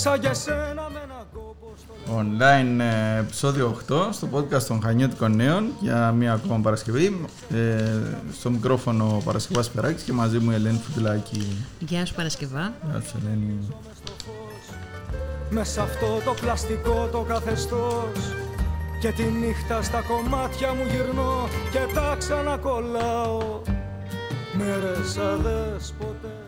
σαν και σένα με ένα κόπο στο Online ε, επεισόδιο 8 στο podcast των Χανιώτικων Νέων για μία ακόμα Παρασκευή. Ε, στο μικρόφωνο ο Παρασκευάς Περάκης και μαζί μου η Ελένη Φουτουλάκη. Γεια σου Παρασκευά. Γεια σου Ελένη. με σ' αυτό το πλαστικό το καθεστώς και τη νύχτα στα κομμάτια μου γυρνώ και τα ξανακολλάω μέρες αδέσποτες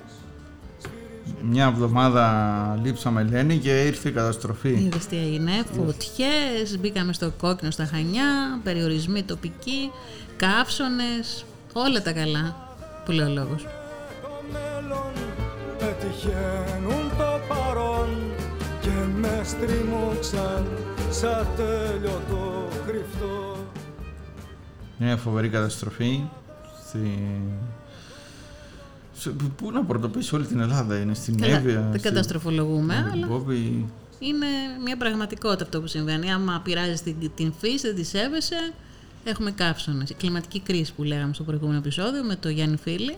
Μια εβδομάδα λείψαμε Ελένη και ήρθε η καταστροφή. Είδες τι έγινε, φωτιές, μπήκαμε στο κόκκινο στα Χανιά, περιορισμοί τοπικοί, καύσονες, όλα τα καλά που λέει ο λόγος. το μέλλον πετυχαίνουν το παρόν και με στριμώξαν σαν τέλειωτο κρυφτό Μια φοβερή καταστροφή. Στη... σε- Πού να πρωτοποιήσει όλη την Ελλάδα, είναι στην Καλά, Εύβοια. δεν στη- καταστροφολογούμε, στην αλλά Λιβόβη. είναι μια πραγματικότητα αυτό που συμβαίνει. Άμα πειράζει την, την φύση, δεν τη σέβεσαι, έχουμε καύσονες. Η κλιματική κρίση που λέγαμε στο προηγούμενο επεισόδιο με το Γιάννη Φίλη.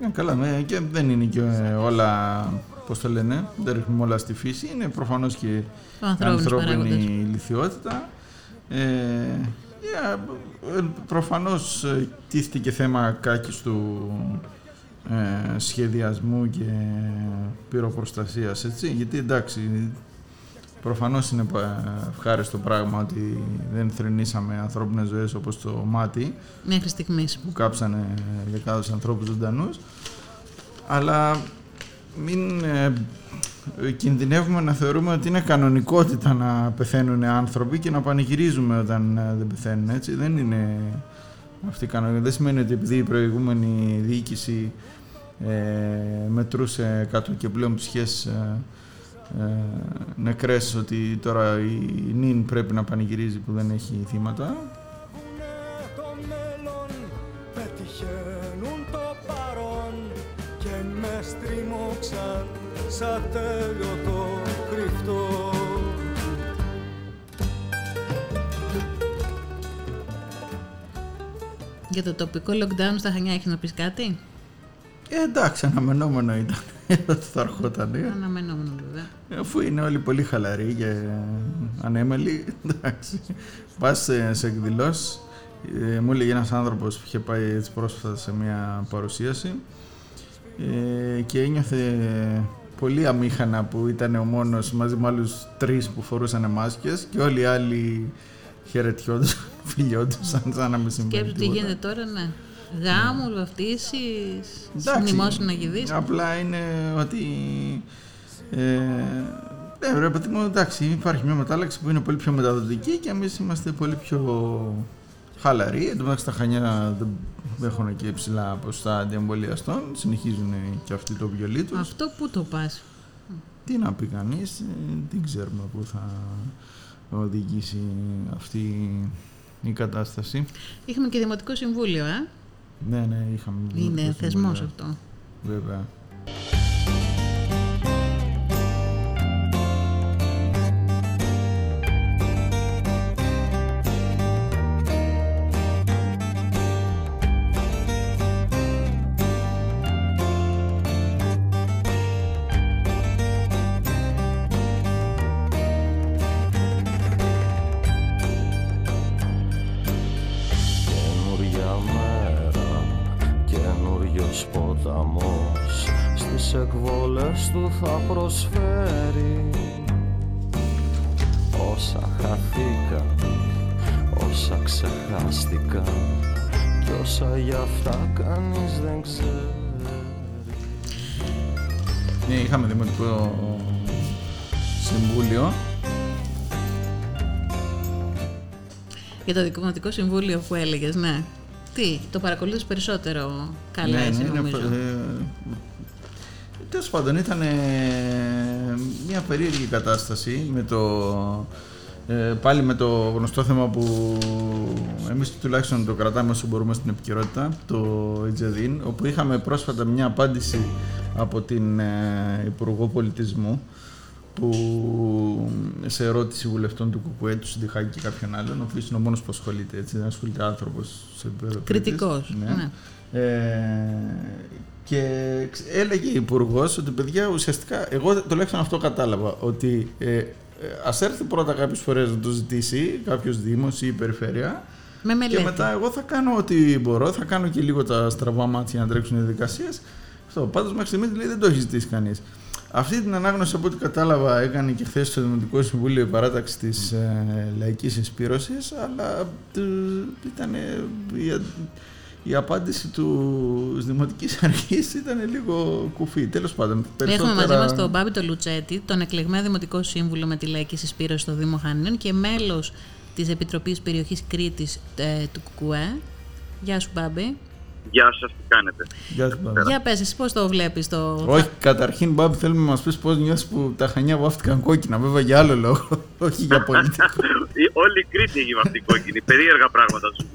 Ε, καλά, ναι, και δεν είναι και ε, όλα, πώς το λένε, δεν ρίχνουμε όλα στη φύση. Είναι προφανώς και Ο ανθρώπινος παράγοντας. ανθρώπινη λιθιότητα. Ε, yeah, ε, προφανώς ε, τίθεται και θέμα κάκης του ε, σχεδιασμού και πυροπροστασίας, έτσι, γιατί εντάξει, προφανώς είναι πα- ευχάριστο πράγμα ότι δεν θρυνήσαμε ανθρώπινες ζωές όπως το μάτι, Μέχρι στιγμής. που κάψανε δεκάδες ανθρώπους ζωντανούς αλλά μην ε, ε, κινδυνεύουμε να θεωρούμε ότι είναι κανονικότητα να πεθαίνουν άνθρωποι και να πανηγυρίζουμε όταν ε, δεν πεθαίνουν έτσι. Δεν είναι αυτή η κανονικότητα. Δεν σημαίνει ότι επειδή η προηγούμενη διοίκηση ε, μετρούσε κάτω και πλέον ψυχές ε, ε, νεκρές ότι τώρα η νυν πρέπει να πανηγυρίζει που δεν έχει θύματα στριμώξαν σαν τέλειωτο κρυφτό. Για το τοπικό lockdown στα Χανιά έχεις να πεις κάτι; Ε, εντάξει, αναμενόμενο ήταν ότι θα ερχόταν. Αναμενόμενο βέβαια. Αφού είναι όλοι πολύ χαλαροί και ανέμελοι, εντάξει. Πας σε, σε εκδηλώσεις. Ε, μου έλεγε ένας άνθρωπος που είχε πάει έτσι πρόσφατα σε μια παρουσίαση ε, και ένιωθε πολύ αμήχανα που ήταν ο μόνος μαζί με άλλους τρεις που φορούσαν μάσκες και όλοι οι άλλοι χαιρετιόντουσαν, φιλιόντουσαν σαν να μην συμβαίνει Σκέψου τι τίποτα. γίνεται τώρα, ναι. Γάμου, βαφτίσεις, Εντάξει, μνημόσυνα γηδείς. Απλά είναι ότι. Ε, ναι, ρε παιδί μου, εντάξει, υπάρχει μια μετάλλαξη που είναι πολύ πιο μεταδοτική και εμείς είμαστε πολύ πιο χαλαροί. Εν τω μεταξύ τα χανιά δεν έχουν και υψηλά ποσοστά αντιεμβολιαστών. Συνεχίζουν και αυτοί το βιολί τους. Αυτό που το πας; Τι να πει κανείς, δεν ξέρουμε πού θα οδηγήσει αυτή η κατάσταση. Είχαμε και Δημοτικό Συμβούλιο, ε; Ναι, ναι, είχαμε. Είναι δημοτικό θεσμός συμβούλιο, αυτό. Βέβαια. Στις εκβόλες του θα προσφέρει Όσα χαθήκαν, όσα ξεχάστηκαν Κι όσα γι' αυτά κανείς δεν ξέρει Ναι, είχαμε δημοτικό συμβούλιο. Για το Δημοτικό Συμβούλιο που έλεγες, ναι. Τι, το παρακολουθείς περισσότερο καλά εσύ νομίζω. Ε, Τέλος πάντων, ήταν ε, μια περίεργη κατάσταση με το. Ε, πάλι με το γνωστό θέμα που εμείς τουλάχιστον το κρατάμε όσο μπορούμε στην επικαιρότητα, το Ιτζεδίν, όπου είχαμε πρόσφατα μια απάντηση από την ε, Υπουργό Πολιτισμού που σε ερώτηση βουλευτών του ΚΚΕ, του Συντιχάκη και κάποιον άλλον, ο οποίος είναι ο μόνος που ασχολείται έτσι, δεν ασχολείται άνθρωπος σε επίπεδο. Κριτικός. Ναι. ναι. Ε, και έλεγε η Υπουργός ότι παιδιά ουσιαστικά, εγώ τουλάχιστον αυτό κατάλαβα, ότι ε, ας έρθει πρώτα κάποιες φορές να το ζητήσει κάποιος Δήμος ή η Περιφέρεια. Με και μετά εγώ θα κάνω ό,τι μπορώ, θα κάνω και λίγο τα στραβά μάτια να τρέξουν οι διαδικασίες. Πάντως μέχρι στιγμής λέει, δεν το έχει ζητήσει κανείς. Αυτή την ανάγνωση από ό,τι κατάλαβα έκανε και χθες στο Δημοτικό Συμβούλιο η παράταξη της ε, Λαϊκής Εισπήρωση, αλλά ε, ήταν η, η απάντηση του Δημοτικής Αρχής ήταν λίγο κουφή. Τέλος πάντων. Περισσότερα... Έχουμε μαζί μας τον Μπάμπη τον Λουτσέτη, τον εκλεγμένο Δημοτικό Σύμβουλο με τη Λαϊκή Συσπήρωση στο Δήμο Χανίων και μέλος της Επιτροπής Περιοχής Κρήτης ε, του ΚΚΟΕ. Γεια σου, Μπάμπη. Γεια σας, τι κάνετε. Γεια σα, Για πες, εσύ πώς το βλέπεις το... Όχι, καταρχήν, Μπάμπ, θέλουμε να μας πεις πώς νιώθεις που τα χανιά βάφτηκαν κόκκινα, βέβαια για άλλο λόγο, όχι για πολιτικό. Όλη η Κρήτη έχει βαφτεί κόκκινη, περίεργα πράγματα σου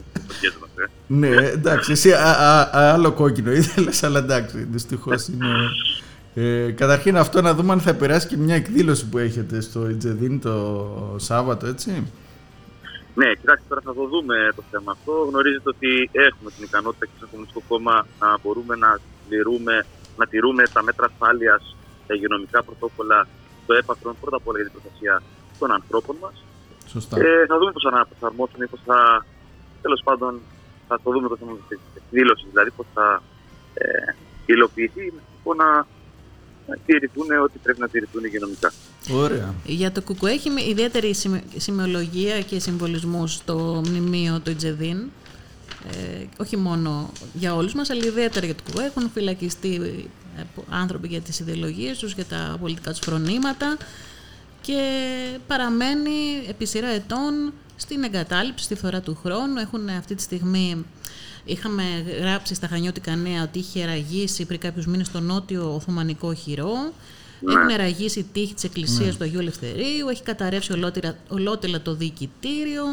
ε. Ναι, εντάξει, εσύ α, α, άλλο κόκκινο ήθελες, αλλά εντάξει, δυστυχώς είναι... Ε, καταρχήν αυτό να δούμε αν θα επηρεάσει και μια εκδήλωση που έχετε στο Ιτζεδίν το Σάββατο, έτσι. Ναι, κοιτάξτε, τώρα θα το δούμε το θέμα αυτό. Γνωρίζετε ότι έχουμε την ικανότητα και στο Κομμουνιστικό Κόμμα να μπορούμε να, τηρούμε, να τηρούμε τα μέτρα ασφάλειας, τα υγειονομικά πρωτόκολλα, το έπακρον πρώτα απ' όλα για την προστασία των ανθρώπων μας. Σωστά. Ε, θα δούμε πώς θα προσαρμόσουμε, πώς θα. Τέλος πάντων, θα το δούμε το θέμα της εκδήλωσης, δηλαδή πώς θα ε, υλοποιηθεί να να τηρηθούν ό,τι πρέπει να τηρηθούν υγειονομικά. Ωραία. Για το ΚΚΟ έχει ιδιαίτερη σημειολογία και συμβολισμούς στο μνημείο του Ιτζεδίν. Ε, όχι μόνο για όλους μας, αλλά ιδιαίτερα για το ΚΚΟ. Έχουν φυλακιστεί ε, άνθρωποι για τις ιδεολογίες τους, για τα πολιτικά τους φρονήματα και παραμένει επί σειρά ετών στην εγκατάλειψη, στη φορά του χρόνου. Έχουν αυτή τη στιγμή Είχαμε γράψει στα Χανιώτικα Νέα ότι είχε ραγίσει πριν κάποιους μήνες το νότιο Οθωμανικό χειρό. Ναι. Έχουν ραγίσει η τύχη της Εκκλησίας ναι. του Αγίου Ελευθερίου. Έχει καταρρεύσει ολότελα το διοικητήριο.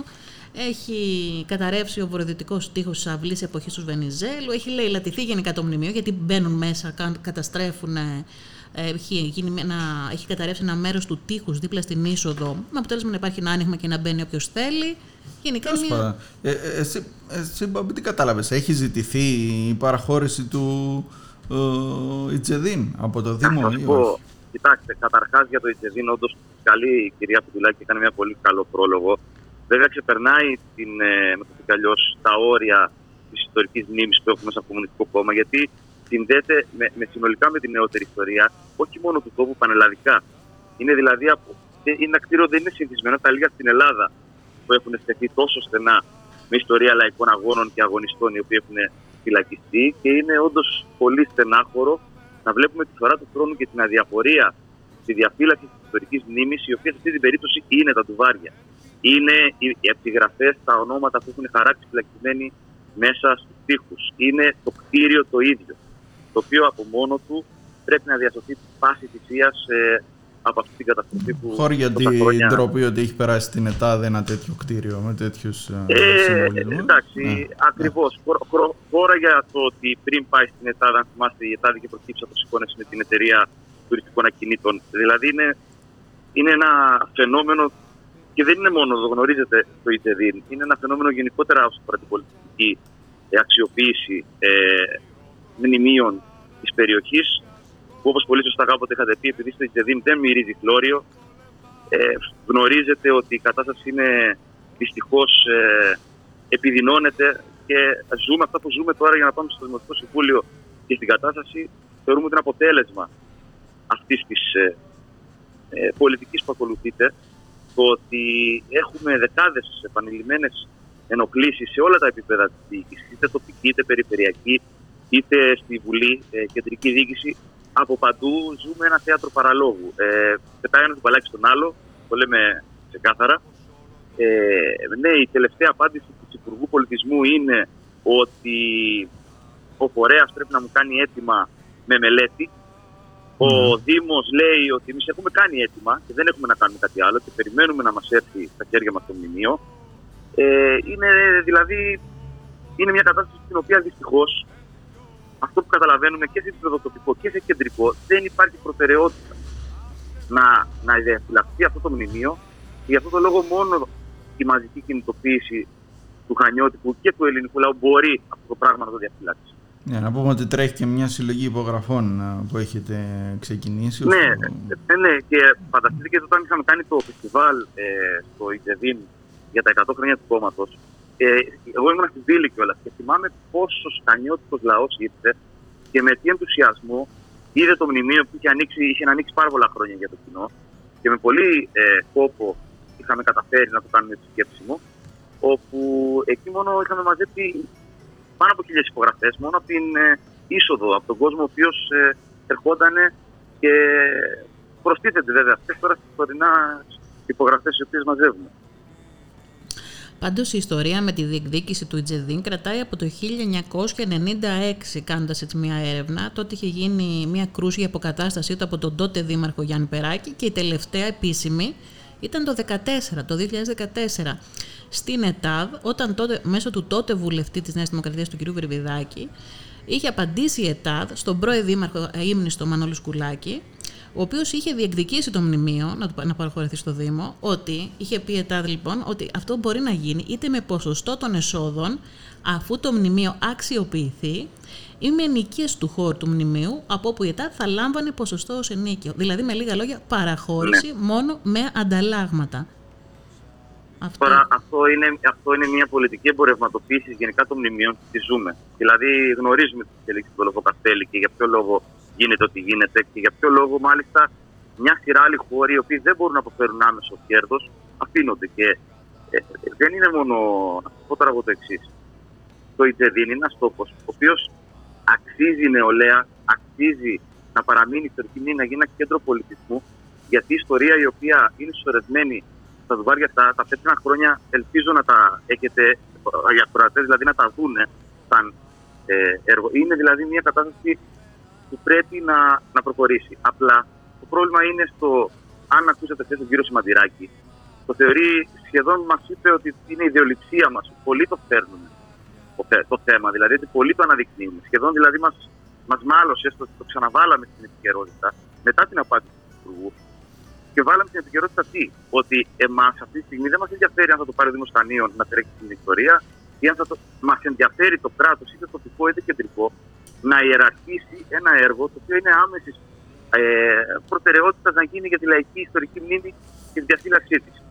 Έχει καταρρεύσει ο βορειοδυτικός τείχος της αυλής εποχής του Βενιζέλου. Έχει λαιλατηθεί γενικά το μνημείο γιατί μπαίνουν μέσα, καταστρέφουν. Ε, έχει, γίνει ένα, έχει καταρρεύσει ένα μέρος του τείχους δίπλα στην είσοδο. Με αποτέλεσμα να υπάρχει ένα άνοιγμα και να μπαίνει όποιος θέλει. Γενικά μια... ε, ε, εσύ, εσύ τι κατάλαβες, έχει ζητηθεί η παραχώρηση του ε, Ιτσεδίν από το Δήμο ή πω, Κοιτάξτε, καταρχάς για το Ιτσεδίν όντως καλή η κυρία Πουδουλάκη έκανε μια πολύ καλό πρόλογο. Βέβαια ξεπερνάει την, ε, με το αλλιώς, τα όρια της ιστορικής μνήμης που έχουμε σαν κομμουνιστικό κόμμα γιατί συνδέεται με, με, συνολικά με την νεότερη ιστορία όχι μόνο του τόπου πανελλαδικά. Είναι δηλαδή από, είναι ένα κτίριο δεν είναι συνηθισμένο τα λίγα στην Ελλάδα που έχουν στεθεί τόσο στενά με ιστορία λαϊκών αγώνων και αγωνιστών οι οποίοι έχουν φυλακιστεί και είναι όντως πολύ στενάχωρο να βλέπουμε τη φορά του χρόνου και την αδιαφορία στη διαφύλαξη της ιστορικής μνήμης, η οποία σε αυτή την περίπτωση είναι τα τουβάρια. Είναι οι επιγραφέ, τα ονόματα που έχουν χαράξει φυλακισμένοι μέσα στους τοίχους. Είναι το κτίριο το ίδιο, το οποίο από μόνο του πρέπει να διασωθεί πάση θυσίας από αυτή την καταστροφή που. Χώρη για την ντροπή ότι έχει περάσει στην ΕΤΑΔ ένα τέτοιο κτίριο με τέτοιους ε, ε Εντάξει, ναι. ακριβώς. Χώρα για το ότι πριν πάει στην ΕΤΑΔ, αν θυμάστε, η ΕΤΑΔ είχε προκύψει από σύμφωνε με την εταιρεία τουριστικών ακινήτων. Δηλαδή είναι, είναι ένα φαινόμενο και δεν είναι μόνο, το γνωρίζετε το ΙΤΕΔΙΝ, είναι ένα φαινόμενο γενικότερα όσο αφορά την πολιτική αξιοποίηση ε, μνημείων της περιοχής που όπως πολύ σωστά κάποτε είχατε πει, επειδή στο Ιτζεδίμ δεν μυρίζει χλώριο, ε, γνωρίζετε ότι η κατάσταση είναι δυστυχώς ε, επιδεινώνεται και ζούμε αυτά που ζούμε τώρα για να πάμε στο Δημοτικό Συμβούλιο και στην κατάσταση. Θεωρούμε ότι είναι αποτέλεσμα αυτής της ε, ε, πολιτικής που ακολουθείται το ότι έχουμε δεκάδες επανειλημμένες ενοχλήσεις σε όλα τα επίπεδα της διοίκησης, είτε τοπική, είτε περιφερειακή, είτε στη Βουλή, ε, κεντρική διοίκηση, από παντού ζούμε ένα θέατρο παραλόγου. Ε, πετάει ένας μπαλάκι στον άλλο, το λέμε ξεκάθαρα. Ε, ναι, η τελευταία απάντηση του Υπουργού Πολιτισμού είναι ότι ο φορέας πρέπει να μου κάνει έτοιμα με μελέτη. Ο mm. Δήμος λέει ότι εμείς έχουμε κάνει έτοιμα και δεν έχουμε να κάνουμε κάτι άλλο και περιμένουμε να μας έρθει στα χέρια μας το μνημείο. Ε, είναι δηλαδή είναι μια κατάσταση στην οποία δυστυχώς αυτό που καταλαβαίνουμε και σε επίπεδο τοπικό και σε κεντρικό, δεν υπάρχει προτεραιότητα. να, να διαφυλαχθεί αυτό το μνημείο. Γι' αυτό το λόγο μόνο η μαζική κινητοποίηση του Χανιώτικου και του ελληνικού λαού μπορεί αυτό το πράγμα να το διαφυλάξει. Ναι, να πούμε ότι τρέχει και μια συλλογή υπογραφών ε, που έχετε ξεκινήσει. Ναι, ναι, ναι, και φανταστείτε και όταν είχαμε κάνει το φεστιβάλ ε, στο Ιτζεδίν για τα 100 χρόνια του κόμματος. Ε, εγώ ήμουν στην πύλη κιόλας και θυμάμαι πόσο σκανιώτικο λαός ήρθε και με τι ενθουσιασμό είδε το μνημείο που είχε, ανοίξει, είχε ανοίξει πάρα πολλά χρόνια για το κοινό και με πολύ ε, κόπο είχαμε καταφέρει να το κάνουμε επισκέψιμο όπου εκεί μόνο είχαμε μαζέψει πάνω από χιλιάδε υπογραφές μόνο από την ε, είσοδο, από τον κόσμο ο οποίος ε, ερχόταν και προστίθεται βέβαια αυτές τώρα στις τωρινά υπογραφές οι οποίες μαζεύουμε. Πάντως η ιστορία με τη διεκδίκηση του Ιτζεδίν κρατάει από το 1996 κάνοντα έτσι μια έρευνα. Τότε είχε γίνει μια κρούση για αποκατάστασή του από τον τότε δήμαρχο Γιάννη Περάκη και η τελευταία επίσημη ήταν το 2014, το 2014 στην ΕΤΑΔ, όταν τότε, μέσω του τότε βουλευτή της Νέας Δημοκρατίας, του κ. Βερβιδάκη, είχε απαντήσει η ΕΤΑΔ στον πρώην δήμαρχο ύμνηστο Μανώλη Σκουλάκη, ο οποίος είχε διεκδικήσει το μνημείο να, να παραχωρηθεί στο Δήμο, ότι είχε πει η ΕΤΑΔ λοιπόν ότι αυτό μπορεί να γίνει είτε με ποσοστό των εσόδων αφού το μνημείο αξιοποιηθεί ή με ενοικίες του χώρου του μνημείου, από όπου η ΕΤΑΔ θα λάμβανε ποσοστό ως ενίκιο. Δηλαδή, με λίγα λόγια, παραχώρηση ναι. μόνο με ανταλλάγματα. Αυτό. Τώρα, αυτό είναι, αυτό είναι μια πολιτική εμπορευματοποίησης γενικά των μνημείων που τη ζούμε. Δηλαδή, γνωρίζουμε τι εξελίξει του Λογοκαστέλη και για ποιο λόγο γίνεται ό,τι γίνεται και για ποιο λόγο, μάλιστα, μια σειρά άλλοι χώροι οι οποίοι δεν μπορούν να αποφέρουν άμεσο κέρδος αφήνονται. Και ε, δεν είναι μόνο. Να πω τώρα εγώ το εξής. Το Ιτζεδίν είναι ένας τόπος ο οποίος αξίζει νεολαία, αξίζει να παραμείνει ιστορική μνήμη, να γίνει ένα κέντρο πολιτισμού, γιατί η ιστορία η οποία είναι σωρευμένη στα δουβάρια αυτά τα πέτρινα χρόνια ελπίζω να τα έχετε για ακροατές, δηλαδή να τα δούνε σαν ε, έργο. Είναι δηλαδή μια κατάσταση που πρέπει να, να προχωρήσει. Απλά το πρόβλημα είναι στο αν ακούσατε χθες τον κύριο Σιμαντηράκη, το θεωρεί σχεδόν μας είπε ότι είναι η ιδεολειψία μας. Πολλοί το φέρνουν το, θέμα, δηλαδή ότι πολλοί το αναδεικνύουν. Σχεδόν δηλαδή μας μας μάλωσε, το, το ξαναβάλαμε στην επικαιρότητα μετά την απάντηση του Υπουργού και βάλαμε στην επικαιρότητα τι, ότι εμάς αυτή τη στιγμή δεν μας ενδιαφέρει αν θα το πάρει ο Δήμος Κανίων να τρέξει την ιστορία ή αν θα το. Μας ενδιαφέρει το κράτος, είτε τοπικό είτε κεντρικό, να ιεραρχήσει ένα έργο το οποίο είναι άμεσης ε, προτεραιότητας να γίνει για τη λαϊκή ιστορική μνήμη και τη διαφύλαξή της.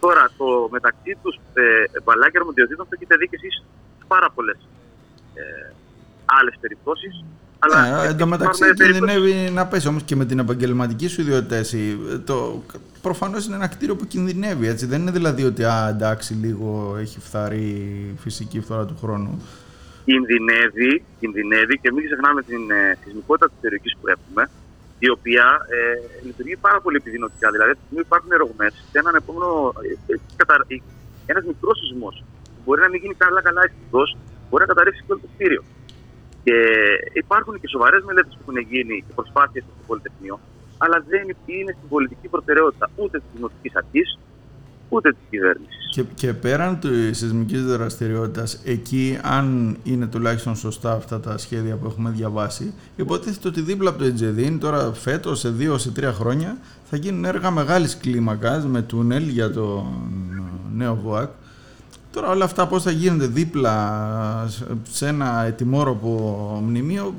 Τώρα, το μεταξύ τους ε, μπαλάκια αρμοδιοτήτων το έχετε δει και εσείς πάρα πολλές ε, άλλες περιπτώσεις αλλά ε, εν τω μεταξύ κινδυνεύει να πέσει όμως και με την επαγγελματική σου ιδιότητα εσύ. Το, προφανώς είναι ένα κτίριο που κινδυνεύει έτσι. Δεν είναι δηλαδή ότι α, εντάξει λίγο έχει φθαρεί η φυσική φθορά του χρόνου. Κινδυνεύει, κινδυνεύει και μην ξεχνάμε την ε, σεισμικότητα της περιοχής που έχουμε η οποία ε, λειτουργεί πάρα πολύ επιδεινωτικά. Δηλαδή, αυτή υπάρχουν ρογμές και έναν επόμενο. Ε, ε ένας μικρός σεισμός που μπορεί να μην γίνει καλά-καλά ευτυχώ, μπορεί να καταρρεύσει όλο το κτίριο. Και υπάρχουν και σοβαρές μελέτες που έχουν γίνει και προσπάθειες στο Πολυτεχνείο, αλλά δεν είναι στην πολιτική προτεραιότητα ούτε της δημοτικής αρχής ούτε της κυβέρνησης. Και, και πέραν τη σεισμικής δραστηριότητας, εκεί, αν είναι τουλάχιστον σωστά αυτά τα σχέδια που έχουμε διαβάσει, υποτίθεται ότι δίπλα από το Ετζεδίν, τώρα φέτος, σε δύο, σε τρία χρόνια, θα γίνουν έργα μεγάλης κλίμακας με τούνελ για το νέο ΒΟΑΚ Τώρα όλα αυτά πώς θα γίνονται δίπλα σε ένα ετοιμόρροπο μνημείο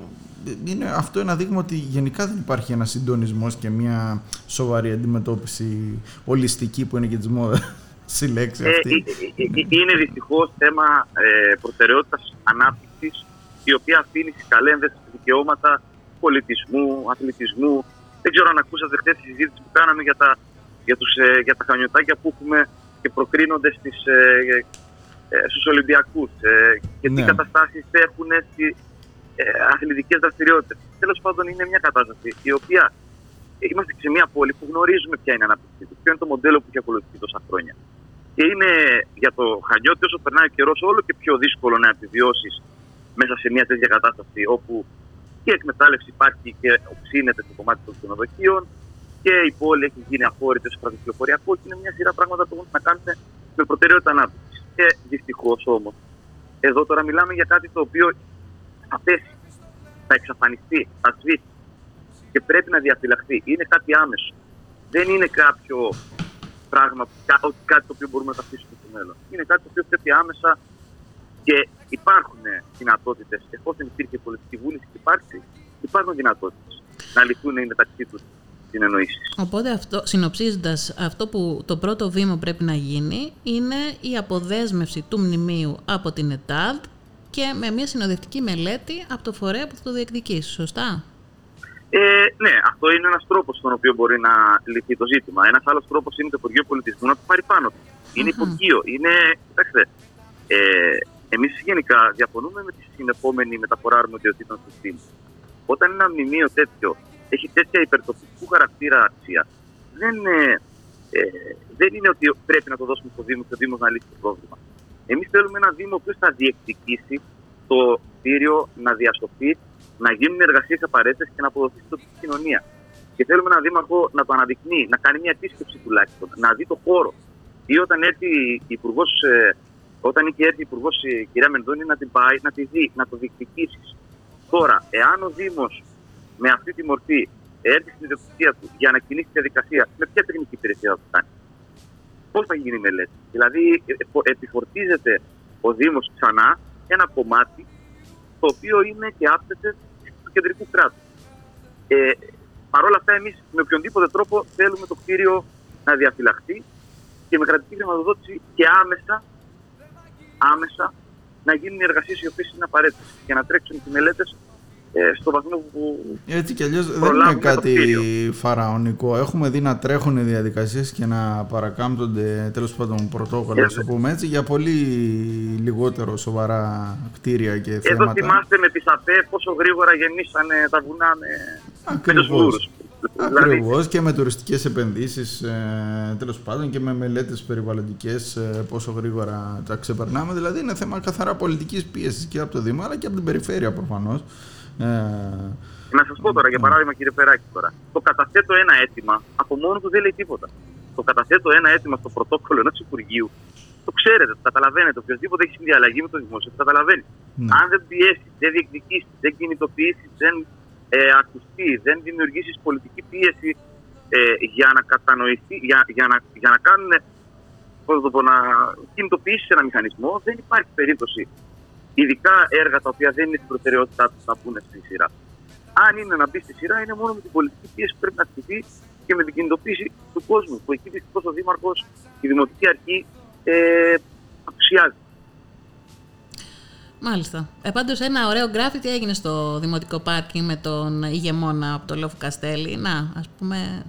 είναι αυτό ένα δείγμα ότι γενικά δεν υπάρχει ένας συντονισμός και μια σοβαρή αντιμετώπιση ολιστική που είναι και της μόδας στη λέξη αυτή. Ε, ε, ε, είναι δυστυχώς θέμα ε, προτεραιότητας ανάπτυξης η οποία αφήνει στις καλένδες δικαιώματα πολιτισμού, αθλητισμού. Δεν ξέρω αν ακούσατε χθες τη συζήτηση που κάναμε για τα, για, τους, για τα χανιωτάκια που έχουμε και προκρίνονται στις, ε, στους Ολυμπιακούς ε, και τι ναι. καταστάσεις έχουν στι ε, αθλητικές δραστηριότητες. Τέλος πάντων είναι μια κατάσταση η οποία είμαστε σε μια πόλη που γνωρίζουμε ποια είναι η ανάπτυξη ποιο είναι το μοντέλο που έχει ακολουθηθεί τόσα χρόνια. Και είναι για το Χανιώτη όσο περνάει ο καιρός όλο και πιο δύσκολο να επιβιώσει μέσα σε μια τέτοια κατάσταση όπου και εκμετάλλευση υπάρχει και οξύνεται στο κομμάτι των ξενοδοχείων και η πόλη έχει γίνει αφόρητη ως κρατικοφοριακό και είναι μια σειρά πράγματα που έχουν να κάνουν με προτεραιότητα ανάπτυξης. Και δυστυχώς όμως, εδώ τώρα μιλάμε για κάτι το οποίο θα πέσει, θα εξαφανιστεί, θα σβήσει. Και πρέπει να διαφυλαχθεί. Είναι κάτι άμεσο. Δεν είναι κάποιο πράγμα, κάτι το οποίο μπορούμε να τα αφήσουμε στο μέλλον. Είναι κάτι το οποίο πρέπει άμεσα και υπάρχουν δυνατότητες. Εφόσον υπήρχε πολιτική βούληση και υπάρξει, υπάρχουν δυνατότητες να λυθούν μεταξύ τους συνεννοήσεις. Οπότε, αυτό, συνοψίζοντας, αυτό που το πρώτο βήμα πρέπει να γίνει είναι η αποδέσμευση του μνημείου από την ΕΤΑΔ και με μια συνοδευτική μελέτη από το φορέα που θα το διεκδικήσει. Σωστά; Ε, ναι, αυτό είναι ένας τρόπος στον οποίο μπορεί να λυθεί το ζήτημα. Ένας άλλος τρόπος είναι το Υπουργείο Πολιτισμού να το πάρει πάνω του. Είναι mm-hmm. υπουργείο. Είναι. Κοιτάξτε, ε, εμείς γενικά διαφωνούμε με τη συνεπόμενη μεταφορά αρμοδιοτήτων του ΣΥΜ. Όταν ένα μνημείο τέτοιο έχει τέτοια υπερτοπικού χαρακτήρα αξία, δεν, ε, ε, δεν είναι ότι πρέπει να το δώσουμε στο Δήμο και ο Δήμος να λύσει το πρόβλημα. Εμείς θέλουμε ένα Δήμο που θα διεκδικήσει το κτίριο να διασωθεί να γίνουν εργασίες απαραίτητες και να αποδοθεί στην τοπική κοινωνία. Και θέλουμε ένα δήμαρχο να το αναδεικνύει, να κάνει μια επίσκεψη τουλάχιστον, να δει το χώρο. Ή όταν έρθει η Υπουργός, ε, όταν είχε έρθει η Υπουργός η κυρία Μενδώνη να την πάει, να τη δει, να το διεκδικήσεις. Τώρα, εάν ο Δήμος με αυτή τη μορφή έρθει στην ιδιοκτησία του για να κινήσει τη διαδικασία, με ποια τεχνική υπηρεσία θα το κάνει; Πώς θα γίνει η μελέτη. Δηλαδή, ε, ε, επιφορτίζεται ο Δήμος ξανά ένα κομμάτι το οποίο είναι και άπτεται του κεντρικού κράτους. Ε, Παρ' όλα αυτά, εμείς με οποιονδήποτε τρόπο θέλουμε το κτίριο να διαφυλαχθεί και με κρατική χρηματοδότηση και άμεσα, άμεσα να γίνουν οι εργασίες οι οποίες είναι απαραίτητες και να τρέξουν οι μελέτες ε, στο βαθμό που. Έτσι κι αλλιώς δεν είναι κάτι φαραωνικό. Έχουμε δει να τρέχουν οι διαδικασίες και να παρακάμπτονται τέλος πάντων πρωτόκολλα, yeah. πούμε έτσι, για πολύ λιγότερο σοβαρά κτίρια και θέματα. Εδώ θυμάστε με τις ΑΠΕ πόσο γρήγορα γεννήσανε τα βουνά με, Ακριβώς. Ακριβώς και με τουριστικές επενδύσεις ε, τέλος πάντων και με μελέτες περιβαλλοντικές ε, πόσο γρήγορα τα ξεπερνάμε. Δηλαδή είναι θέμα καθαρά πολιτικής πίεσης και από το Δήμο αλλά και από την περιφέρεια προφανώς. Ε, να σας πω τώρα, για παράδειγμα, κύριε Περάκη, τώρα. Το καταθέτω ένα αίτημα από μόνος του δεν λέει τίποτα. Το καταθέτω ένα αίτημα στο πρωτόκολλο ενός Υπουργείου. Το ξέρετε, το καταλαβαίνετε. Οποιοδήποτε έχει συνδιαλλαγή με το δημόσιο, το καταλαβαίνει. Ναι. Αν δεν πιέσεις, δεν διεκδικήσεις, δεν κινητοποιήσεις, δεν ε, ακουστεί, δεν δημιουργήσεις πολιτική πίεση ε, για να κατανοηθεί, για, για, να, για να κάνουν πώς το πω, να κινητοποιήσεις ένα μηχανισμό, δεν υπάρχει περίπτωση Ειδικά έργα τα οποία δεν είναι στην προτεραιότητά τους να μπουν στη σειρά. Αν είναι να μπει στη σειρά, είναι μόνο με την πολιτική πίεση που πρέπει να ασκηθεί και με την κινητοποίηση του κόσμου. Που εκεί δυστυχώς ο Δήμαρχος, η Δημοτική Αρχή ε, απουσιάζει. Μάλιστα. Ε, πάντως ένα ωραίο γκράφιτι έγινε στο Δημοτικό Πάρκινγκ με τον ηγεμόνα από το Λόφου Καστέλη. Να, ας πούμε...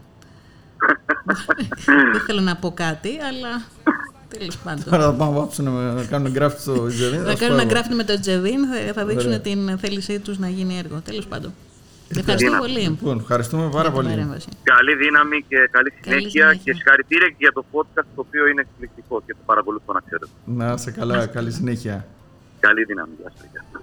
Δεν θέλω να πω κάτι, αλλά Τέλος πάντων. Τώρα θα πάμε να κάνουν γκράφτη στο Τζεβίν. Θα κάνουν ένα γκράφτη με το Τζεβίν, θα δείξουν την θέλησή τους να γίνει έργο. Τέλος πάντων. Ευχαριστώ πολύ. Λοιπόν, ευχαριστούμε πάρα πολύ. Καλή δύναμη και καλή συνέχεια και συγχαρητήρια για το podcast το οποίο είναι εκπληκτικό και το παρακολουθώ να ξέρετε. Να είσαι καλά, καλή συνέχεια. Καλή δύναμη. Γεια σας.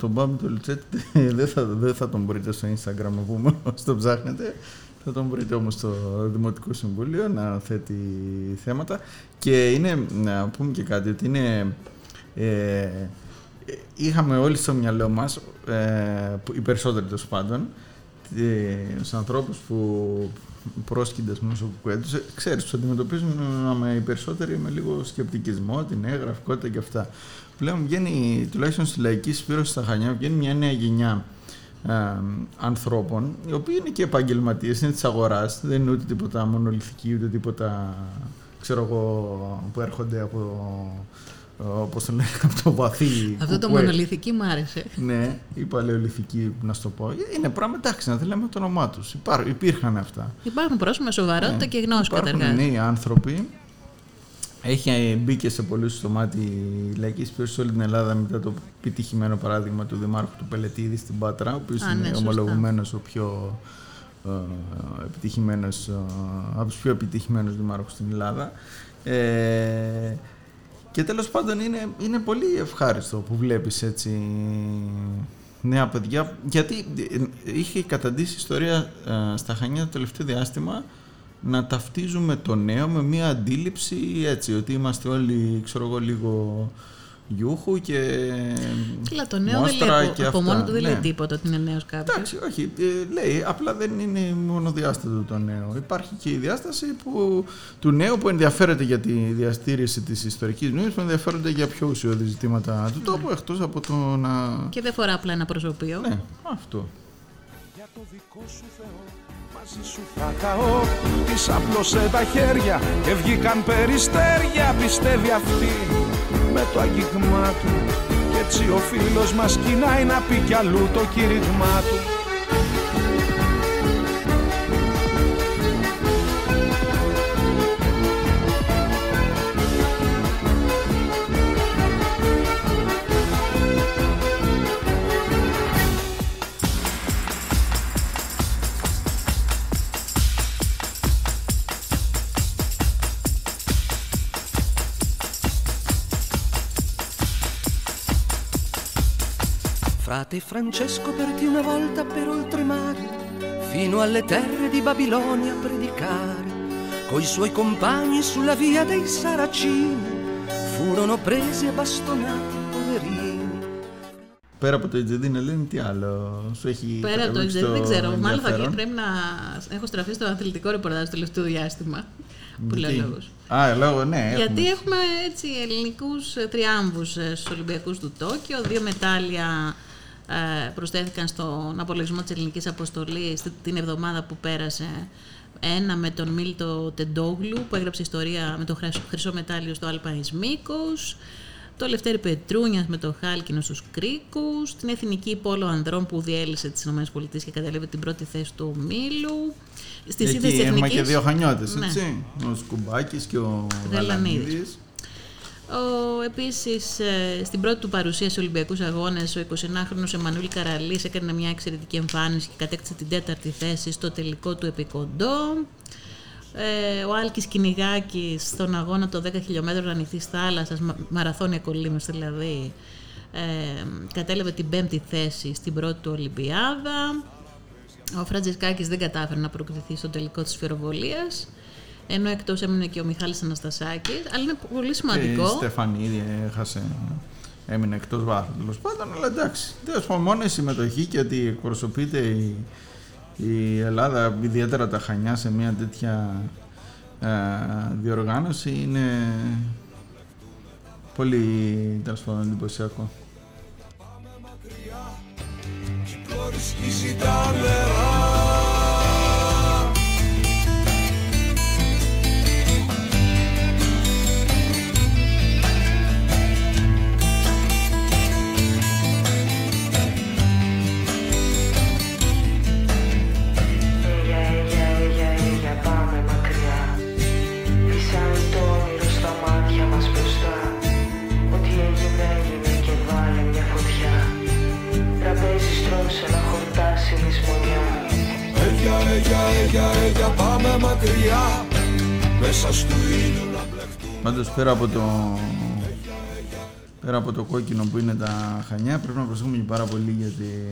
Τον Μπάμπη του Λουτσέτη δεν θα, δεν θα τον βρείτε στο Instagram να πούμε όσοι το ψάχνετε. Θα τον βρείτε όμως στο Δημοτικό Συμβούλιο να θέτει θέματα. Και είναι, να πούμε και κάτι, ότι είναι... Ε, είχαμε όλοι στο μυαλό μας, ε, οι περισσότεροι τέλος πάντων, ε, τους ανθρώπους που πρόσκυνται μέσω του κουέντου, ξέρεις, τους αντιμετωπίζουν με οι περισσότεροι με λίγο σκεπτικισμό, την εγγραφικότητα και αυτά. Πλέον βγαίνει, τουλάχιστον στη λαϊκή σπήρωση στα Χανιά, βγαίνει μια νέα γενιά ε, ανθρώπων, οι οποίοι είναι και επαγγελματίες, είναι της αγοράς, δεν είναι ούτε τίποτα μονολυθικοί, ούτε τίποτα ξέρω εγώ, που έρχονται από όπως το λένε, από το βαθύ. Αυτό το μονολυθική μου άρεσε. Ναι, η παλαιολυθική, να σου το πω. Είναι πράγμα, εντάξει, να δεν λέμε το όνομά τους. Υπήρχαν αυτά. Υπάρχουν πρόσωπα με σοβαρότητα ναι, και γνώση κατεργά. Υπάρχουν νέοι άνθρωποι έχει μπει και σε πολλούς στο μάτι η λαϊκής σε όλη την Ελλάδα μετά το επιτυχημένο παράδειγμα του Δημάρχου του Πελετίδη στην Πάτρα, ο οποίος Α, είναι ναι, σωστά. ομολογουμένος ο πιο ε, επιτυχημένος, ε, από τους πιο επιτυχημένους δημάρχους στην Ελλάδα. Ε, και τέλος πάντων είναι, είναι πολύ ευχάριστο που βλέπεις έτσι νέα παιδιά, γιατί ε, είχε καταντήσει ιστορία ε, στα Χανιά το τελευταίο διάστημα να ταυτίζουμε το νέο με μια αντίληψη έτσι, ότι είμαστε όλοι, ξέρω εγώ, λίγο γιούχου και Καλά, το νέο δεν μόστρα λέει, από, και από αυτά. μόνο του δεν λέει Ναι. τίποτα ότι είναι νέος κάποιος. Εντάξει, όχι, ε, λέει, απλά δεν είναι μονοδιάστατο το νέο. Υπάρχει και η διάσταση που, του νέου που ενδιαφέρεται για τη διαστήριση της ιστορικής μνήμης, που ενδιαφέρονται για πιο ουσιώδη ζητήματα του τόπου, εκτός από το να... Και δεν φορά απλά ένα προσωπείο. Ναι, αυτό. Για το δικό σου Θεό μαζί σου θα καώ Της απλώσε τα χέρια και βγήκαν περιστέρια Πιστεύει αυτή με το αγγίγμα του. Κι έτσι ο φίλος μας κοινάει να πει κι αλλού το κήρυγμά του Frate Francesco partì una volta per oltremare, fino alle terre di Babilonia a predicare. Coi suoi compagni sulla via dei Saracini furono presi e bastonati poverini. Πέρα από το Ιτζεντίν Ελένη, τι άλλο σου έχει Πέρα από το τραβήξει Ιτζεντίν, δεν ξέρω. Μάλλον θα ενδιαφέρον; πρέπει να έχω στραφεί στο αθλητικό ρεπορτάζ το τελευταίο διάστημα. Που λέει ο Γιατί; λόγος. Α, λόγω, ναι. Γιατί έχουμε. έχουμε έτσι ελληνικούς ε, τριάμβους ε, στους Ολυμπιακούς του Τόκιο. Δύο μετάλλια ε, προσθέθηκαν στον απολογισμό της ελληνικής αποστολής τη- την εβδομάδα που πέρασε. Ένα με τον Μίλτο Τεντόγλου που έγραψε ιστορία με το χρυσό- χρυσό μετάλλιο στο Άλπα εις Μύκος. Το Λευτέρη Πετρούνιας με το Χάλκινο στους Κρίκους. Την Εθνική Πόλο Ανδρών που διέλυσε τις ΗΠΑ και κατέλαβε την πρώτη θέση του Μήλου. Στη Εκεί σύνθεση έχουμε εθνικής- και δύο χανιώτες, Ναι. έτσι. Ο Σκουμπάκης και ο Γαλανίδης. Γαλανίδης. Ο, επίσης, ε, στην πρώτη του παρουσία σε Ολυμπιακούς Αγώνες, ο 29χρονος Εμμανουήλ Καραλής έκανε μια εξαιρετική εμφάνιση και κατέκτησε την τέταρτη θέση στο τελικό του επικοντό. Ε, ο Άλκης Κυνηγάκης στον αγώνα των 10 χιλιόμετρων ανοιχτής θάλασσας, μα- μαραθώνια κολλήμες δηλαδή, ε, κατέλαβε την πέμπτη θέση στην πρώτη του Ολυμπιάδα. Ο Φραντζεσκάκης δεν κατάφερε να προκριθεί στο τελικό της φυροβολίας, ενώ εκτός έμεινε και ο Μιχάλης Αναστασάκης, αλλά είναι πολύ σημαντικό. Η Στεφανίδη έχασε, έμεινε εκτός βάθου τέλο πάντων, αλλά εντάξει. Τέλος πάντων, μόνο η συμμετοχή και ότι εκπροσωπείται η, η Ελλάδα, ιδιαίτερα τα Χανιά, σε μια τέτοια ε, διοργάνωση είναι πολύ τέλος πάντων εντυπωσιακό. Σκίσει τα πέρα από το πέρα από το κόκκινο που είναι τα χανιά πρέπει να προσέχουμε και πάρα πολύ γιατί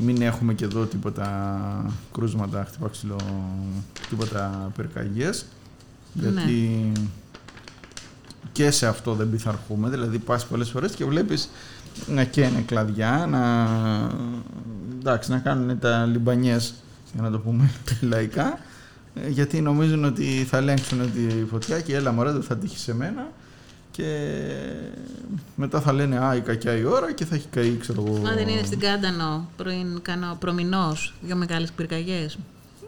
μην έχουμε και εδώ τίποτα κρούσματα, χτυπά ξύλο, τίποτα πυρκαγιές. Γιατί και σε αυτό δεν πειθαρχούμε. Δηλαδή πας πολλές φορές και βλέπεις να καίνε κλαδιά να, εντάξει, να κάνουν τα λιμπανιές για να το πούμε λαϊκά ε, γιατί νομίζουν ότι θα ελέγξουν τη φωτιά και έλα μωρέ δεν θα τύχει σε μένα και μετά θα λένε α η κακιά η ώρα και θα έχει καεί ξέρω εγώ Μα δεν είναι στην Κάντανο πριν κάνω προμηνός, δύο μεγάλες πυρκαγιές.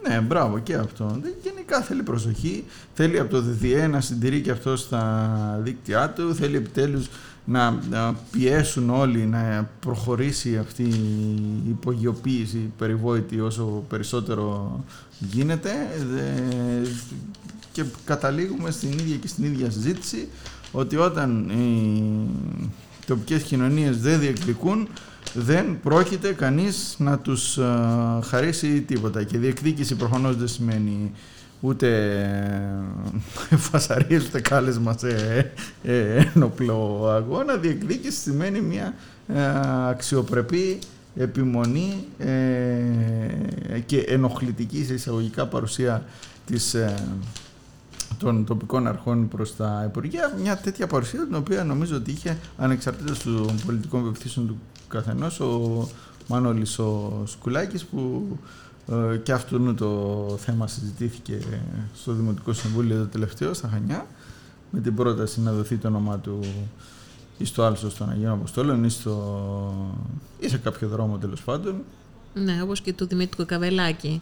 ναι, μπράβο και αυτό. Δεν- Γενικά θέλει προσοχή. Θέλει από το ΔΔΕ να συντηρεί και αυτός στα δίκτυά του. Θέλει επιτέλους να, να πιέσουν όλοι να προχωρήσει αυτή η υπογειοποίηση περιβόητη όσο περισσότερο γίνεται. Ε, και καταλήγουμε στην ίδια και στην ίδια συζήτηση ότι όταν οι τοπικές κοινωνίες δεν διεκδικούν δεν πρόκειται κανείς να τους ε, χαρίσει τίποτα και διεκδίκηση προφανώς δεν σημαίνει ούτε ε, φασαρίες ούτε κάλεσμα σε ε, ένοπλο αγώνα. Διεκδίκηση σημαίνει μια αξιοπρεπή επιμονή και ενοχλητική σε εισαγωγικά παρουσία της των τοπικών αρχών προς τα Υπουργεία, μια τέτοια παρουσία την οποία νομίζω ότι είχε ανεξαρτήτως των πολιτικών πεπιθήσεων του καθενός ο Μάνολης ο Σκουλάκης που ε, και αυτό το θέμα συζητήθηκε στο Δημοτικό Συμβούλιο το τελευταίο στα Χανιά με την πρόταση να δοθεί το όνομά του ή στο Άλσος των Αγίων Αποστόλων ή, στο... ή σε κάποιο δρόμο τέλος πάντων. Ναι, όπως και του Δημήτρου Καβελάκη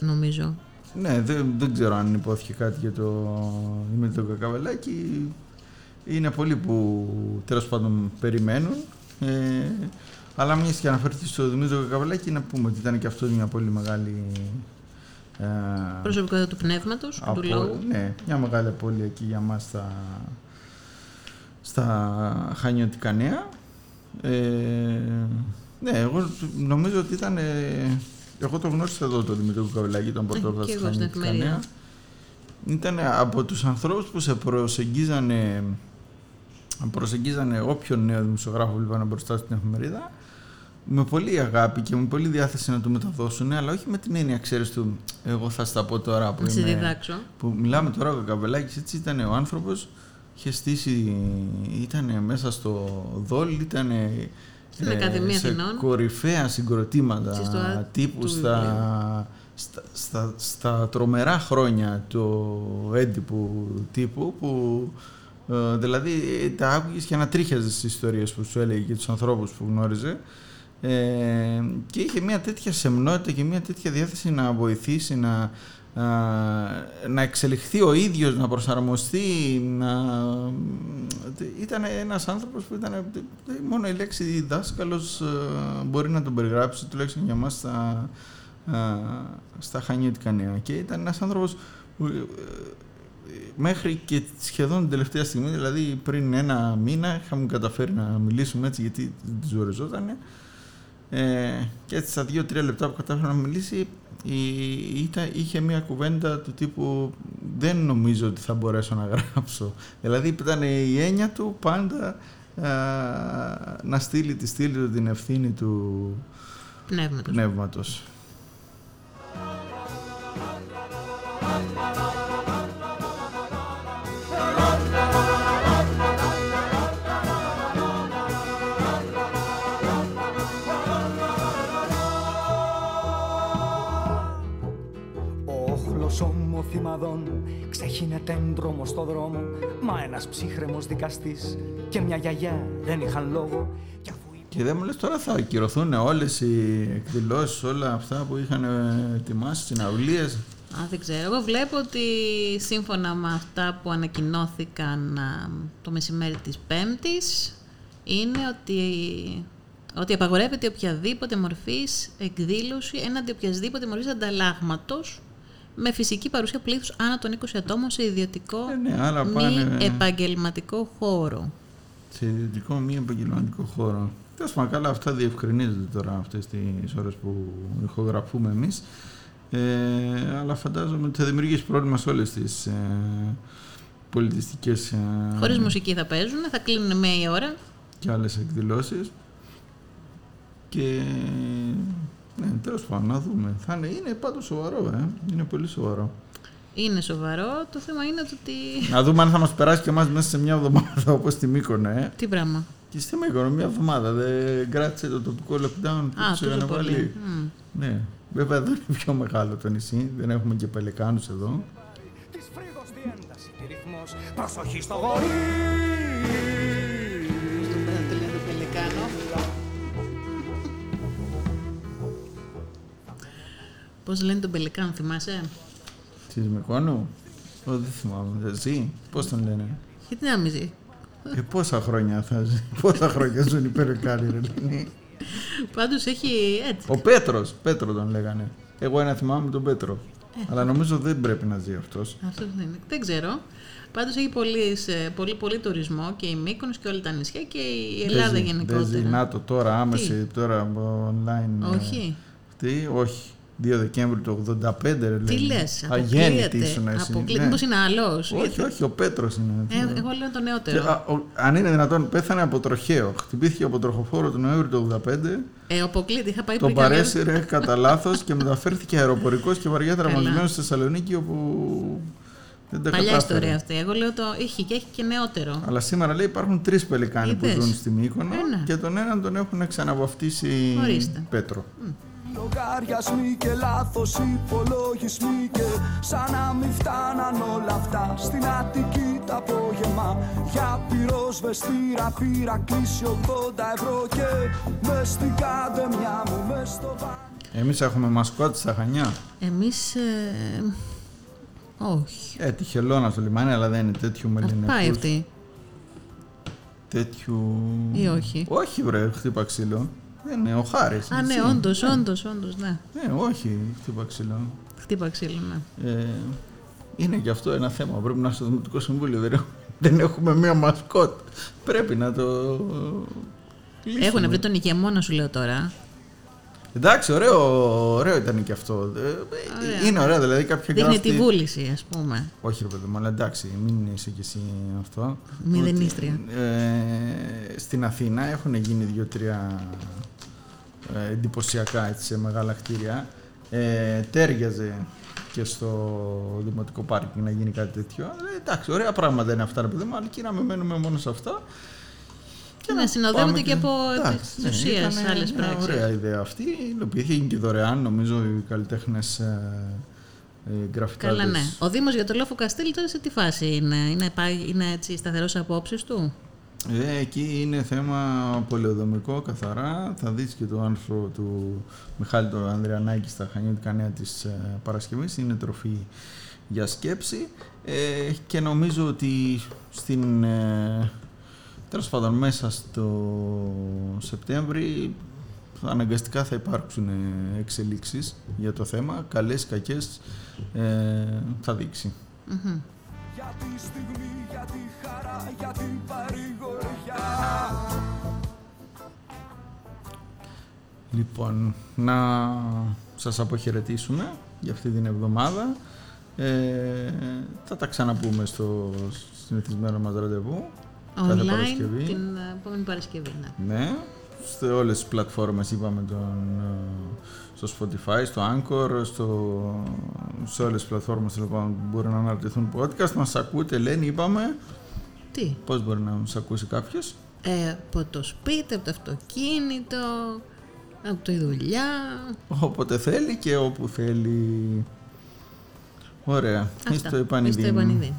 νομίζω. Ναι, δεν, δεν ξέρω αν υπόθηκε κάτι για το Δημήτρη Κακαβελάκη. Είναι πολλοί που τέλος πάντων περιμένουν. Ε, αλλά μια και αναφέρθηκε στο Δημήτρη Κακαβελάκη, να πούμε ότι ήταν και αυτό μια πολύ μεγάλη. Ε, Προσωπικότητα του πνεύματος του λόγου. Ναι, μια μεγάλη απώλεια εκεί για μας στα, στα Χανιωτικά Νέα. Ε, ναι, εγώ νομίζω ότι ήταν εγώ το γνώρισα εδώ το Δημήτρη Καβελάκη, τον πρωτόβαθμο στην εφημερίδα. Ήταν από τους ανθρώπους που σε προσεγγίζανε, προσεγγίζανε όποιον νέο δημοσιογράφο βλέπανε μπροστά στην εφημερίδα με πολύ αγάπη και με πολύ διάθεση να του μεταδώσουν, αλλά όχι με την έννοια, ξέρεις του, εγώ θα στα πω τώρα που, είμαι, διδάξω. που μιλάμε τώρα ο Καβελάκης, έτσι ήταν ο άνθρωπος, είχε στήσει, ήταν μέσα στο δόλ, ήταν στην Ακαδημία σε κορυφαία συγκροτήματα τύπου στα, στα, στα, στα, τρομερά χρόνια του έντυπου τύπου που ε, δηλαδή τα άκουγες και ανατρίχιαζες τις ιστορίες που σου έλεγε και τους ανθρώπους που γνώριζε ε, και είχε μια τέτοια σεμνότητα και μια τέτοια διάθεση να βοηθήσει, να, να εξελιχθεί ο ίδιος, να προσαρμοστεί, να... Ήταν ένας άνθρωπος που ήταν... Μόνο η λέξη δάσκαλος μπορεί να τον περιγράψει, τουλάχιστον για μας στα, στα Χανιώτικα Νέα. Και ήταν ένας άνθρωπος που μέχρι και σχεδόν την τελευταία στιγμή, δηλαδή πριν ένα μήνα, είχαμε καταφέρει να μιλήσουμε έτσι γιατί ζοριζότανε. Ε, και έτσι στα δύο-τρία λεπτά που κατάφερα να μιλήσει, είχε μια κουβέντα του τύπου δεν νομίζω ότι θα μπορέσω να γράψω. Δηλαδή ήταν η έννοια του πάντα να στείλει τη στήλη του την ευθύνη του πνεύματος. πνεύματος. Θυμαδών Ξέχυνεται έντρομο στο δρόμο Μα ένας ψύχρεμος δικαστής Και μια γιαγιά δεν είχαν λόγο και δεν μου λες τώρα θα ακυρωθούν όλες οι εκδηλώσεις, όλα αυτά που είχαν ετοιμάσει, συναυλίες. Α, δεν ξέρω. Εγώ βλέπω ότι σύμφωνα με αυτά που ανακοινώθηκαν το μεσημέρι της Πέμπτης είναι ότι, ότι απαγορεύεται οποιαδήποτε μορφής εκδήλωση έναντι οποιασδήποτε μορφής ανταλλάγματος με φυσική παρουσία πλήθους άνω των 20 ατόμων σε ιδιωτικό ε, ναι, μη πάνε... επαγγελματικό χώρο. Σε ιδιωτικό μη επαγγελματικό χώρο. Τέλος πάντων, καλά, αυτά διευκρινίζονται τώρα αυτές τις ώρες που ηχογραφούμε εμείς. Ε, αλλά φαντάζομαι ότι θα δημιουργήσει πρόβλημα σε όλες τις ε, πολιτιστικές. Ε, Χωρίς μουσική θα παίζουν, θα κλείνουν μία ώρα. Και άλλες εκδηλώσεις. Και ναι, τέλος πάντων, να δούμε. Θα είναι, είναι πάντως σοβαρό, ε. Είναι πολύ σοβαρό. Είναι σοβαρό. Το θέμα είναι ότι. Να δούμε αν θα μας περάσει και εμάς μέσα σε μια εβδομάδα όπως τη Μύκονο, ε. Τι πράγμα; Και στη Μύκονο, μια εβδομάδα. Δεν κράτησε το τοπικό lockdown που του είχαν βάλει. Mm. Ναι. Βέβαια δεν είναι πιο μεγάλο το νησί. Δεν έχουμε και πελεκάνου εδώ. Της φρύδος διένταση και ρυθμός. Προσοχή στο γορί. Πώς λένε τον Πελικάν, θυμάσαι; Τη Μικόνου. δεν θυμάμαι. Ζει. Πώς τον λένε; Γιατί να μην ζει; Ε, πόσα χρόνια θα ζει. Πόσα χρόνια ζουν οι Πελικάνοι, ρε Πάντως έχει έτσι. Ο Πέτρος. Πέτρο τον λέγανε. Εγώ ένα θυμάμαι τον Πέτρο. Αλλά νομίζω δεν πρέπει να ζει αυτός. Αυτό δεν είναι. Δεν ξέρω. Πάντως έχει πολύ, σε- πολύ, πολύ τουρισμό και η Μύκονος και όλα τα νησιά και η Ελλάδα Δεν ζει- γενικότερα. Δεν ζει ΝΑΤΟ τώρα άμεση, τώρα online. ε, Όχι. Τι, όχι. 2 Δεκέμβρη του 85 ρε Τι λένε. λες, Αγέννητη αποκλείεται. ήσουν εσύ. Αποκλείεται. ναι. Μήπως είναι άλλος. Όχι, όχι, ο Πέτρος είναι. Ε, εγώ λέω το Και, νεότερο. α, ο- αν είναι δυνατόν, πέθανε από τροχαίο. Χτυπήθηκε από τροχοφόρο τον Νοέμβριο του 85. Ε, αποκλείεται. Είχα πάει Τον πριν κανένα- παρέσυρε κατά λάθος και μεταφέρθηκε αεροπορικός και βαριά τραυματισμένο στη Θεσσαλονίκη όπου δεν τα Παλιά κατάφερε. ιστορία αυτή. Εγώ λέω το είχε και έχει και νεότερο. Αλλά σήμερα λέει υπάρχουν τρεις πελικάνοι που Είδες. ζουν στη Μύκονο Ε, ναι. και τον έναν τον έχουν ξαναβαφτίσει Ορίστε. Πέτρο. Λογαριασμοί και λάθος υπολογισμοί και σαν να μην φτάναν όλα αυτά στην Αττική το απόγευμα για πυροσβεστήρα πήρα κλείσει 80 ευρώ και μες στην καντεμιά μου μες στο βα... Εμείς έχουμε μασκότ στα Χανιά. Εμείς... Ε, όχι. Ε, τη χελώνα στο λιμάνι, αλλά δεν είναι τέτοιου Θα μελινεκούς. πάει αυτή. Τέτοιου... Ή όχι. Όχι βρε, χτύπα ξύλο. Δεν είναι ο Χάρης. Α, ναι, έτσι. όντως, όντως, όντως, ναι. Ναι, όχι, χτύπα ξύλο. Χτύπα ξύλο, ναι. Ε, είναι και αυτό ένα θέμα. Πρέπει να στο Δημοτικό Συμβούλιο. Δεν έχουμε, δεν έχουμε μία μασκότ. Πρέπει να το. λύσουμε. Έχουν βρει τον ηγεμόνα σου λέω τώρα. Εντάξει, ωραίο, ωραίο ήταν και αυτό. Ε, Ωραία. Είναι ωραίο, δηλαδή κάποια Δείχνει γράφτη- τη βούληση, ας πούμε. Όχι, ρε παιδί μου, αλλά εντάξει, μην είσαι κι εσύ αυτό. Μηδενίστρια. Ότι, Ε, στην Αθήνα έχουν γίνει δύο-τρία ε, εντυπωσιακά έτσι, σε μεγάλα κτίρια. Ε, τέριαζε και στο δημοτικό πάρκινγκ να γίνει κάτι τέτοιο. Ε, εντάξει, ωραία πράγματα είναι αυτά, ρε παιδί μου, αλλά εκεί να μην μένουμε μόνο σε αυτά. Και να πάμε συνοδεύονται και από Εντάξει, τις ναι, ουσίες ήταν άλλες μια πράξεις. Ωραία ιδέα αυτή. Υλοποιήθηκε και δωρεάν, νομίζω, οι καλλιτέχνες ε, ε, γραφικάδες. Καλά, ναι. Ο Δήμος για το Λόφο Καστήλ τώρα σε τι φάση είναι, είναι, πάει- είναι έτσι σταθερός απόψεις του; Ε, εκεί είναι θέμα πολεοδομικό καθαρά. Θα δεις και το άρθρο του Μιχάλη του Ανδριανάκη στα Χανιώτικα Νέα της ε, Παρασκευής. Είναι τροφή για σκέψη ε, και νομίζω ότι στην, ε, τέλος πάντων μέσα στο Σεπτέμβρη θα αναγκαστικά θα υπάρξουν ε, εξελίξεις για το θέμα. Καλές, κακές ε, θα δείξει. Μμμ. Για τη στιγμή, για τη χαρά, για την παρηγοριά Λοιπόν, να σας αποχαιρετήσουμε για αυτή την εβδομάδα. Ε, θα τα ξαναπούμε στο συνηθισμένο μας ραντεβού. κάθε Online Παρασκευή. την ε, επόμενη Παρασκευή, ναι. Ναι, σε όλες τις πλατφόρμες είπαμε τον, ε, στο Spotify, στο Anchor, στο, σε όλες τις πλατφόρμες λοιπόν, που μπορεί να αναρτηθούν podcast. Μας ακούτε, λένε, είπαμε. Τι, Πώς μπορεί να μας ακούσει κάποιος; ε, από το σπίτι, από το αυτοκίνητο, από τη δουλειά. Όποτε θέλει και όπου θέλει. Ωραία. Αυτά. Είστε επανειδήν. Είστε επανειδήν.